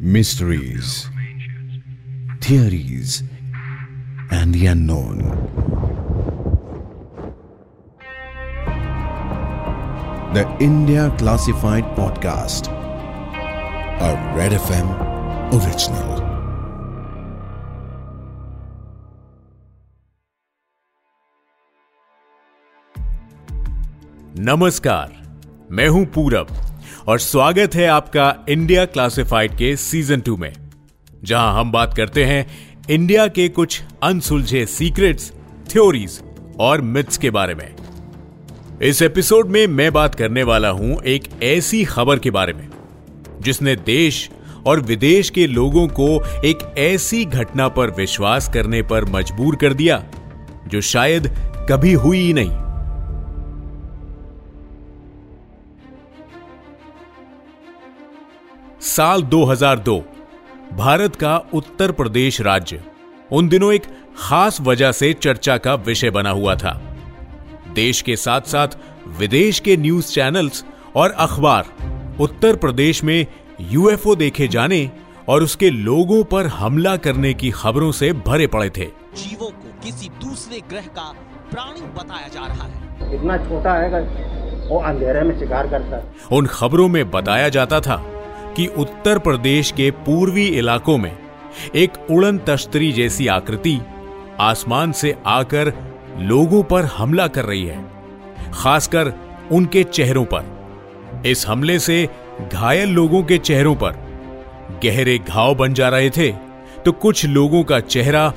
mysteries, theories, and the unknown. The India Classified Podcast, a Red FM original. नमस्कार मैं हूं पूरब और स्वागत है आपका इंडिया क्लासिफाइड के सीज़न टू में। जहाँ हम बात करते हैं इंडिया के कुछ अनसुलझे सीक्रेट्स थ्योरीज और मिथ्स के बारे में। इस एपिसोड में मैं बात करने वाला हूँ एक ऐसी खबर के बारे में, जिसने देश और विदेश के लोगों को एक ऐसी घटना पर विश्वास करने पर मजबूर कर दिया, जो शायद कभी हुई ही नहीं। साल 2002 भारत का उत्तर प्रदेश राज्य। उन दिनों एक खास वजह से चर्चा का विषय बना हुआ था। देश के साथ साथ विदेश के न्यूज़ चैनल्स और अखबार उत्तर प्रदेश में यूएफओ देखे जाने और उसके लोगों पर हमला करने की खबरों से भरे पड़े थे। जीवों को किसी दूसरे ग्रह का प्राणी बताया जा रहा है। इतना छोटा है वो अंधेरे में शिकार करता है। उन खबरों में बताया जाता था कि उत्तर प्रदेश के पूर्वी इलाकों में एक उड़न तश्तरी जैसी आकृति आसमान से आकर लोगों पर हमला कर रही है, खासकर उनके चेहरों पर। इस हमले से घायल लोगों के चेहरों पर गहरे घाव बन जा रहे थे तो कुछ लोगों का चेहरा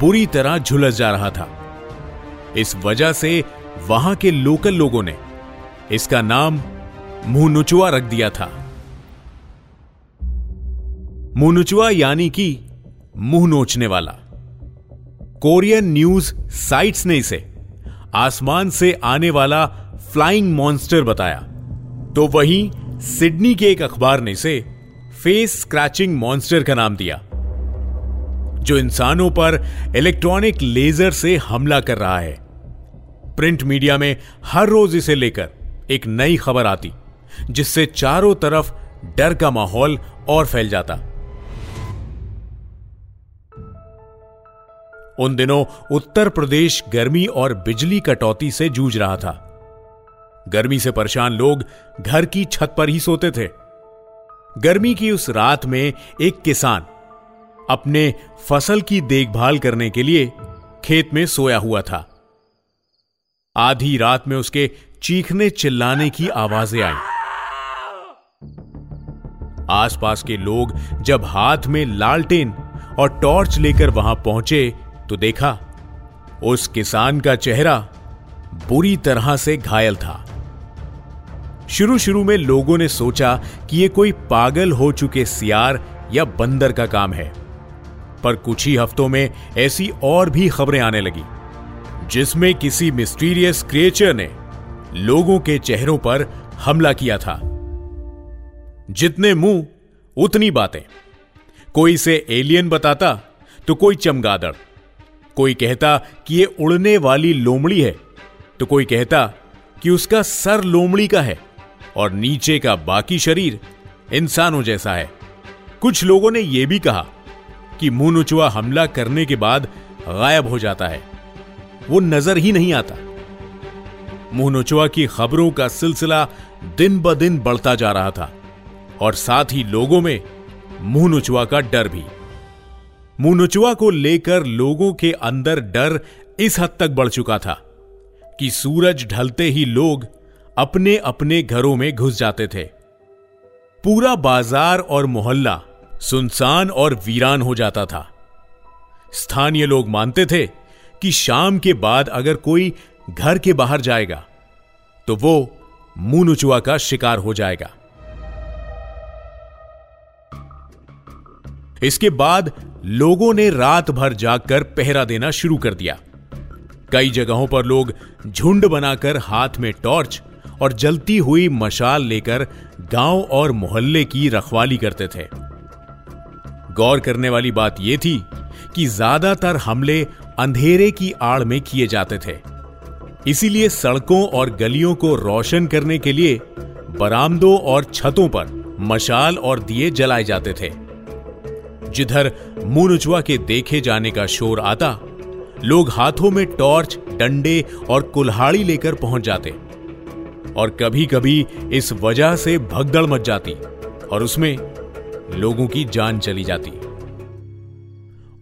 बुरी तरह झुलस जा रहा था। इस वजह से वहाँ के लोकल लोगों ने इसका नाम मुँह नुचुआ रख दिया था। मुनुचुआ यानी कि मुँह नोचने वाला। कोरियन न्यूज़ साइट्स ने इसे आसमान से आने वाला फ्लाइंग मॉन्स्टर बताया। तो वहीं सिडनी के एक अखबार ने इसे फेस स्क्रैचिंग मॉन्स्टर का नाम दिया, जो इंसानों पर इलेक्ट्रॉनिक लेजर से हमला कर रहा है। प्रिंट मीडिया में हर रोज इसे लेकर एक नई खबर आती, जिससे चारों तरफ़ डर का माहौल और फैल जाता। उन दिनों उत्तर प्रदेश गर्मी और बिजली कटौती से जूझ रहा था। गर्मी से परेशान लोग घर की छत पर ही सोते थे। गर्मी की उस रात में एक किसान अपने फ़सल की देखभाल करने के लिए खेत में सोया हुआ था। आधी रात में उसके चीखने चिल्लाने की आवाज़ें आई। आसपास के लोग जब हाथ में लालटेन और टॉर्च लेकर वहाँ पहुँचे तो देखा, उस किसान का चेहरा बुरी तरह से घायल था। शुरू शुरू में लोगों ने सोचा कि यह कोई पागल हो चुके सियार या बंदर का काम है, पर कुछ ही हफ्तों में ऐसी और भी खबरें आने लगी, जिसमें किसी मिस्टीरियस क्रिएचर ने लोगों के चेहरों पर हमला किया था। जितने मुँह, उतनी बातें। कोई इसे एलियन बताता तो कोई चमगादड़। कोई कहता कि ये उड़ने वाली लोमड़ी है तो कोई कहता कि उसका सर लोमड़ी का है और नीचे का बाकी शरीर इंसानों जैसा है। कुछ लोगों ने यह भी कहा कि मुनुचुआ हमला करने के बाद गायब हो जाता है। वो नज़र ही नहीं आता। मुनुचुआ की खबरों का सिलसिला दिन ब दिन बढ़ता जा रहा था और साथ ही लोगों में मुनुचुआ का डर भी। मुनुचुआ को लेकर लोगों के अंदर डर इस हद तक बढ़ चुका था कि सूरज ढलते ही लोग अपने अपने घरों में घुस जाते थे। पूरा बाज़ार और मोहल्ला सुनसान और वीरान हो जाता था। स्थानीय लोग मानते थे कि शाम के बाद अगर कोई घर के बाहर जाएगा तो वो मुनुचुआ का शिकार हो जाएगा। इसके बाद लोगों ने रात भर जागकर पहरा देना शुरू कर दिया। कई जगहों पर लोग झुंड बनाकर हाथ में टॉर्च और जलती हुई मशाल लेकर गाँव और मोहल्ले की रखवाली करते थे। गौर करने वाली बात यह थी कि ज़्यादातर हमले अंधेरे की आड़ में किए जाते थे। इसीलिए सड़कों और गलियों को रोशन करने के लिए बरामदों और छतों पर मशाल और दिए जलाए जाते थे। जिधर मुनुचुआ के देखे जाने का शोर आता, लोग हाथों में टॉर्च, डंडे और कुल्हाड़ी लेकर पहुँच जाते। और कभी कभी इस वजह से भगदड़ मच जाती और उसमें लोगों की जान चली जाती।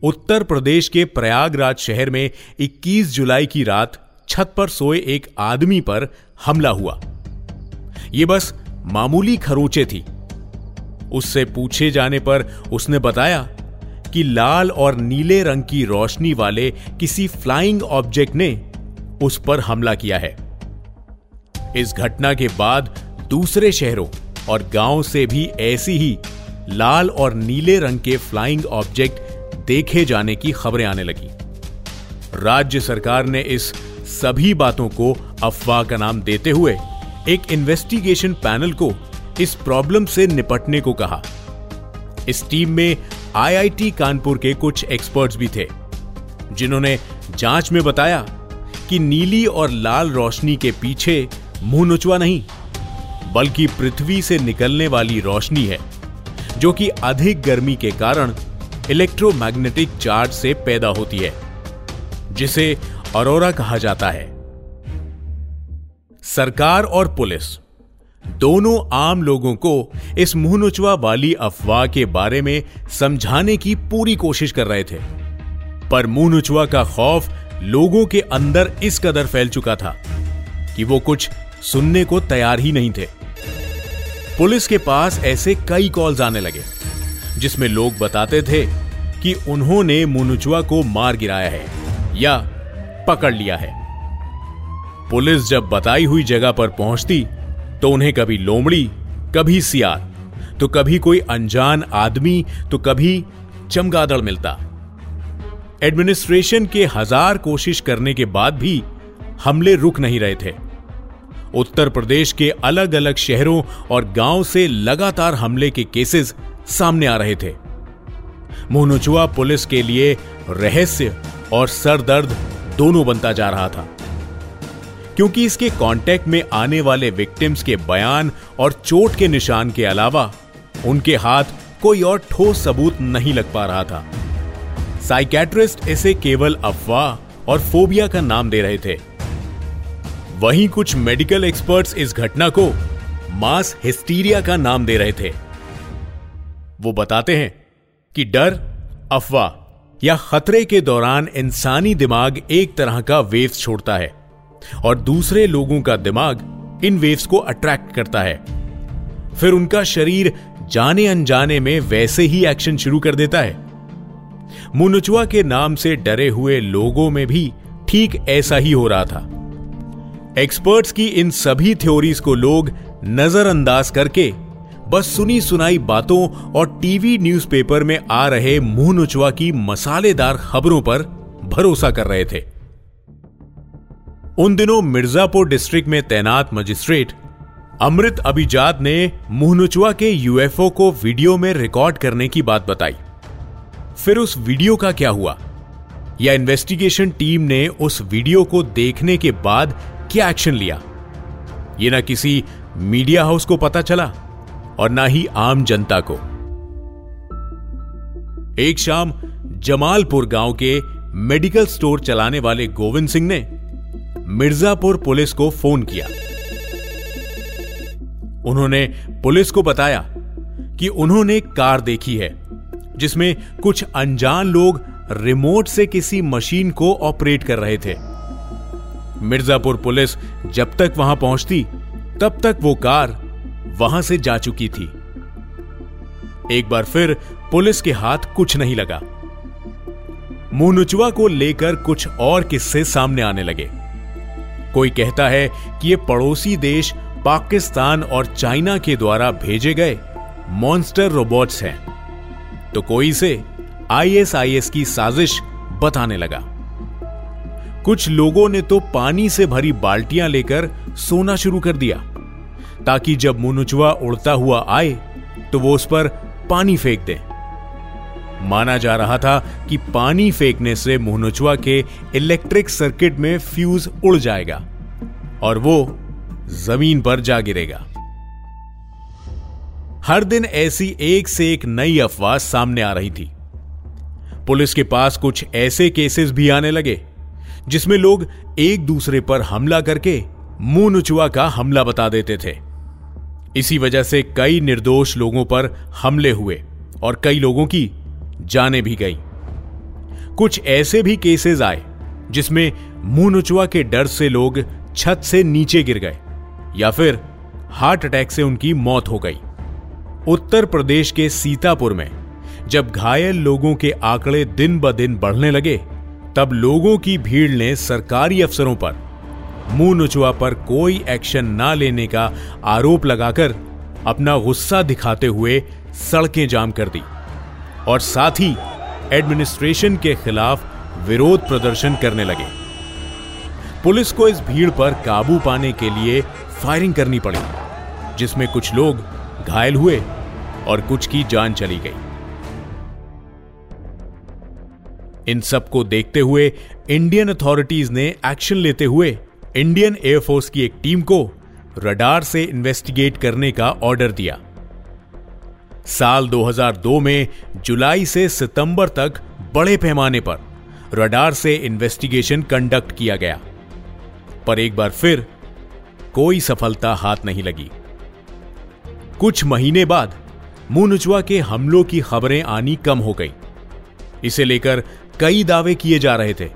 उत्तर प्रदेश के प्रयागराज शहर में 21 जुलाई की रात छत पर सोए एक आदमी पर हमला हुआ। यह बस मामूली खरोचे थी। उससे पूछे जाने पर उसने बताया कि लाल और नीले रंग की रोशनी वाले किसी फ्लाइंग ऑब्जेक्ट ने उस पर हमला किया है। इस घटना के बाद दूसरे शहरों और गाँव से भी ऐसी ही लाल और नीले रंग के फ्लाइंग ऑब्जेक्ट देखे जाने की खबरें आने लगी। राज्य सरकार ने इस सभी बातों को अफवाह का नाम देते हुए एक इन्वेस्टिगेशन पैनल को इस प्रॉब्लम से निपटने को कहा। इस टीम में आईआईटी कानपुर के कुछ एक्सपर्ट्स भी थे, जिन्होंने जाँच में बताया कि नीली और लाल रोशनी के पीछे मुँह नुचवा नहीं, बल्कि पृथ्वी से निकलने वाली रोशनी है, जो कि अधिक गर्मी के कारण इलेक्ट्रोमैग्नेटिक चार्ज से पैदा होती है, जिसे अरोरा कहा जाता है। सरकार और पुलिस दोनों आम लोगों को इस मुंहनुचवा वाली अफवाह के बारे में समझाने की पूरी कोशिश कर रहे थे। पर मुंहनुचवा का खौफ लोगों के अंदर इस कदर फैल चुका था कि वो कुछ सुनने को तैयार ही नहीं थे। पुलिस के पास ऐसे कई कॉल्स आने लगे, जिसमें लोग बताते थे कि उन्होंने मुनुचुआ को मार गिराया है या पकड़ लिया है। पुलिस जब बताई हुई जगह पर पहुँचती तो उन्हें कभी लोमड़ी, कभी सियार। तो कभी कोई अनजान आदमी तो कभी चमगादड़ मिलता। एडमिनिस्ट्रेशन के हज़ार कोशिश करने के बाद भी हमले रुक नहीं रहे थे। उत्तर प्रदेश के अलग अलग शहरों और गाँव से लगातार हमले के केसेस सामने आ रहे थे। मोहनुचुआ पुलिस के लिए रहस्य और सरदर्द दोनों बनता जा रहा था। क्योंकि इसके कांटेक्ट में आने वाले विक्टिम्स के बयान और चोट के निशान के अलावा, उनके हाथ कोई और ठोस सबूत नहीं लग पा रहा था। साइकेट्रिस्ट इसे केवल अफवाह और फोबिया का नाम दे रहे थे। वहीं कुछ मेडिकल एक्सपर्ट्स इस घटना को मास हिस्टीरिया का नाम दे रहे थे। वो बताते हैं कि डर, अफवाह या खतरे के दौरान इंसानी दिमाग एक तरह का वेव्स छोड़ता है। और दूसरे लोगों का दिमाग इन वेव्स को अट्रैक्ट करता है। फिर उनका शरीर जाने अनजाने में वैसे ही एक्शन शुरू कर देता है। मुनुचुआ के नाम से डरे हुए लोगों में भी ठीक ऐसा ही हो रहा था। एक्सपर्ट्स की इन सभी थ्योरीज को लोग नजरअंदाज करके बस सुनी सुनाई बातों और टीवी न्यूज़पेपर में आ रहे मुँह नुचवा की मसालेदार खबरों पर भरोसा कर रहे थे। उन दिनों मिर्जापुर डिस्ट्रिक्ट में तैनात मजिस्ट्रेट अमृत अभिजात ने मुहनुचुआ के यूएफओ को वीडियो में रिकॉर्ड करने की बात बताई। फिर उस वीडियो का क्या हुआ? या इन्वेस्टिगेशन टीम ने उस वीडियो को देखने के बाद क्या एक्शन लिया? यह ना किसी मीडिया हाउस को पता चला और ना ही आम जनता को। एक शाम जमालपुर गाँव के मेडिकल स्टोर चलाने वाले गोविंद सिंह ने मिर्जापुर पुलिस को फ़ोन किया। उन्होंने पुलिस को बताया कि उन्होंने कार देखी है, जिसमें कुछ अनजान लोग रिमोट से किसी मशीन को ऑपरेट कर रहे थे। मिर्जापुर पुलिस जब तक वहाँ पहुँचती, तब तक वो कार वहाँ से जा चुकी थी। एक बार फिर पुलिस के हाथ कुछ नहीं लगा। मुनुचुआ को लेकर कुछ और किस्से सामने आने लगे। कोई कहता है कि ये पड़ोसी देश पाकिस्तान और चाइना के द्वारा भेजे गए मॉन्स्टर रोबोट्स हैं। तो कोई से आईएसआईएस की साजिश बताने लगा। कुछ लोगों ने तो पानी से भरी बाल्टियाँ लेकर सोना शुरू कर दिया। ताकि जब मुनुचुआ उड़ता हुआ आए तो वो उस पर पानी फेंक दे। माना जा रहा था कि पानी फेंकने से मुहनुचुआ के इलेक्ट्रिक सर्किट में फ्यूज उड़ जाएगा और वो ज़मीन पर जा गिरेगा। हर दिन ऐसी एक से एक नई अफवाह सामने आ रही थी। पुलिस के पास कुछ ऐसे केसेस भी आने लगे, जिसमें लोग एक दूसरे पर हमला करके मुँह नुचुआ का हमला बता देते थे। इसी वजह से कई निर्दोष लोगों पर हमले हुए और कई लोगों की जाने भी गई। कुछ ऐसे भी केसेस आए, जिसमें मुँह नुचुआ के डर से लोग छत से नीचे गिर गए, या फिर हार्ट अटैक से उनकी मौत हो गई। उत्तर प्रदेश के सीतापुर में, जब घायल लोगों के आंकड़े दिन ब दिन बढ़ने लगे, तब लोगों की भीड़ ने सरकारी अफसरों पर मुँह नुचुआ पर कोई एक्शन ना लेने का आरोप लगाकर अपना गुस्सा दिखाते हुए सड़कें जाम कर दी। और साथ ही एडमिनिस्ट्रेशन के खिलाफ विरोध प्रदर्शन करने लगे। पुलिस को इस भीड़ पर काबू पाने के लिए फायरिंग करनी पड़ी, जिसमें कुछ लोग घायल हुए और कुछ की जान चली गई। इन सबको देखते हुए इंडियन अथॉरिटीज ने एक्शन लेते हुए इंडियन एयरफोर्स की एक टीम को रडार से इन्वेस्टिगेट करने का ऑर्डर दिया। साल 2002 में जुलाई से सितंबर तक बड़े पैमाने पर रडार से इन्वेस्टिगेशन कंडक्ट किया गया। पर एक बार फिर कोई सफलता हाथ नहीं लगी। कुछ महीने बाद मुनुचवा के हमलों की खबरें आनी कम हो गई। इसे लेकर कई दावे किए जा रहे थे,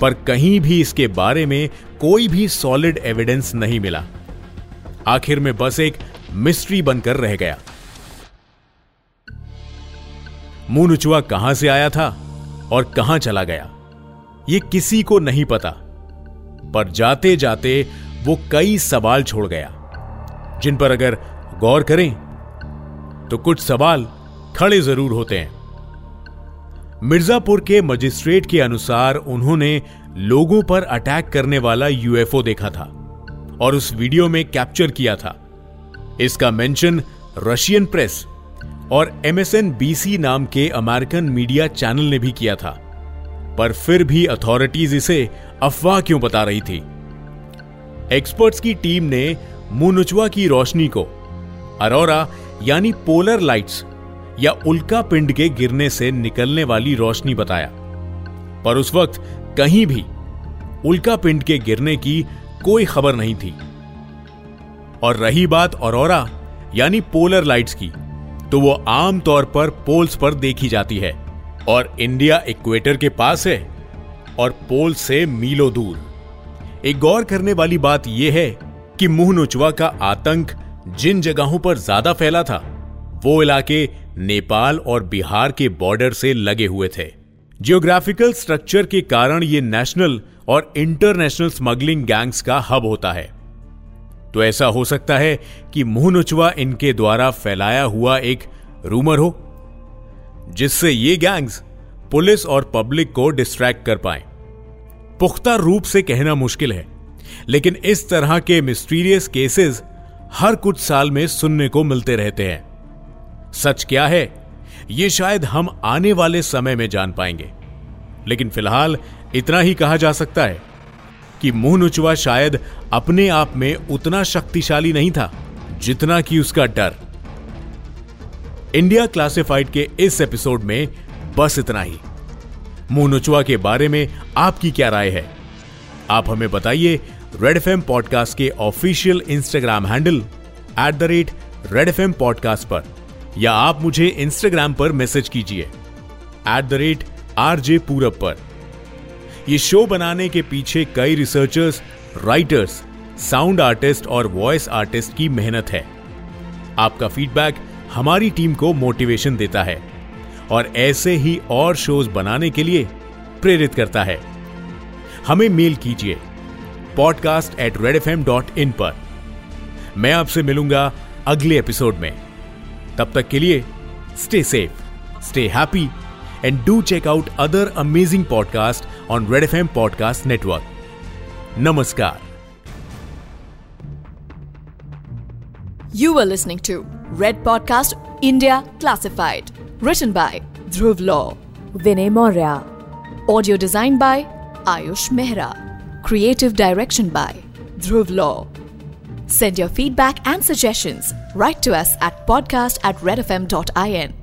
पर कहीं भी इसके बारे में कोई भी सॉलिड एविडेंस नहीं मिला। आखिर में बस एक मिस्ट्री बनकर रह गया। मुनुचुआ कहाँ से आया था और कहाँ चला गया यह किसी को नहीं पता। पर जाते जाते वो कई सवाल छोड़ गया, जिन पर अगर गौर करें तो कुछ सवाल खड़े ज़रूर होते हैं। मिर्जापुर के मजिस्ट्रेट के अनुसार उन्होंने लोगों पर अटैक करने वाला यूएफओ देखा था और उस वीडियो में कैप्चर किया था। इसका मेंशन रशियन प्रेस और एमएसएन बीसी नाम के अमेरिकन मीडिया चैनल ने भी किया था। पर फिर भी अथॉरिटीज इसे अफवाह क्यों बता रही थी? एक्सपर्ट्स की टीम ने मुनुचवा की रोशनी को अरोरा यानी पोलर लाइट्स या उल्का पिंड के गिरने से निकलने वाली रोशनी बताया। पर उस वक्त कहीं भी उल्का पिंड के गिरने की कोई खबर नहीं थी। और रही बात औरोरा यानी पोलर लाइट्स की तो वो आमतौर पर पोल्स पर देखी जाती है। और इंडिया इक्वेटर के पास है, और पोल से मीलों दूर। एक गौर करने वाली बात यह है कि मुँह नुचवा का आतंक जिन जगहों पर ज़्यादा फैला था, वो इलाके नेपाल और बिहार के बॉर्डर से लगे हुए थे। जियोग्राफिकल स्ट्रक्चर के कारण ये नेशनल और इंटरनेशनल स्मगलिंग गैंग्स का हब होता है। तो ऐसा हो सकता है कि मुँह नुचवा इनके द्वारा फैलाया हुआ एक रूमर हो, जिससे ये गैंग्स पुलिस और पब्लिक को डिस्ट्रैक्ट कर पाए। पुख्ता रूप से कहना मुश्किल है, लेकिन इस तरह के मिस्टीरियस केसेस हर कुछ साल में सुनने को मिलते रहते हैं। सच क्या है यह शायद हम आने वाले समय में जान पाएँगे। लेकिन फ़िलहाल इतना ही कहा जा सकता है। कि मुँह नुचवा शायद अपने आप में उतना शक्तिशाली नहीं था, जितना कि उसका डर। इंडिया क्लासिफाइड के इस एपिसोड में बस इतना ही। मुँह नुचवा के बारे में आपकी क्या राय है? आप हमें बताइए रेड एफ़ पॉडकास्ट के official Instagram handle at the rate red F podcast पर, या आप मुझे इंस्टाग्राम पर मैसेज कीजिए एट द रेट आरजे पूरब पर। यह शो बनाने के पीछे कई रिसर्चर्स राइटर्स साउंड आर्टिस्ट और वॉइस आर्टिस्ट की मेहनत है। आपका फीडबैक हमारी टीम को मोटिवेशन देता है और ऐसे ही और शोज़ बनाने के लिए प्रेरित करता है। हमें मेल कीजिए podcast at red F M dot in पर। मैं आपसे मिलूँगा अगले एपिसोड में। तब तक के लिए stay safe stay happy and do check out other amazing podcasts on Red FM Podcast Network. Namaskar. You are listening to Red Podcast India Classified, written by Dhruv Law, Vinay Maurya. Audio design by Ayush Mehra. Creative direction by Dhruv Law. Send your feedback and suggestions. Write to us at podcast at redfm.in.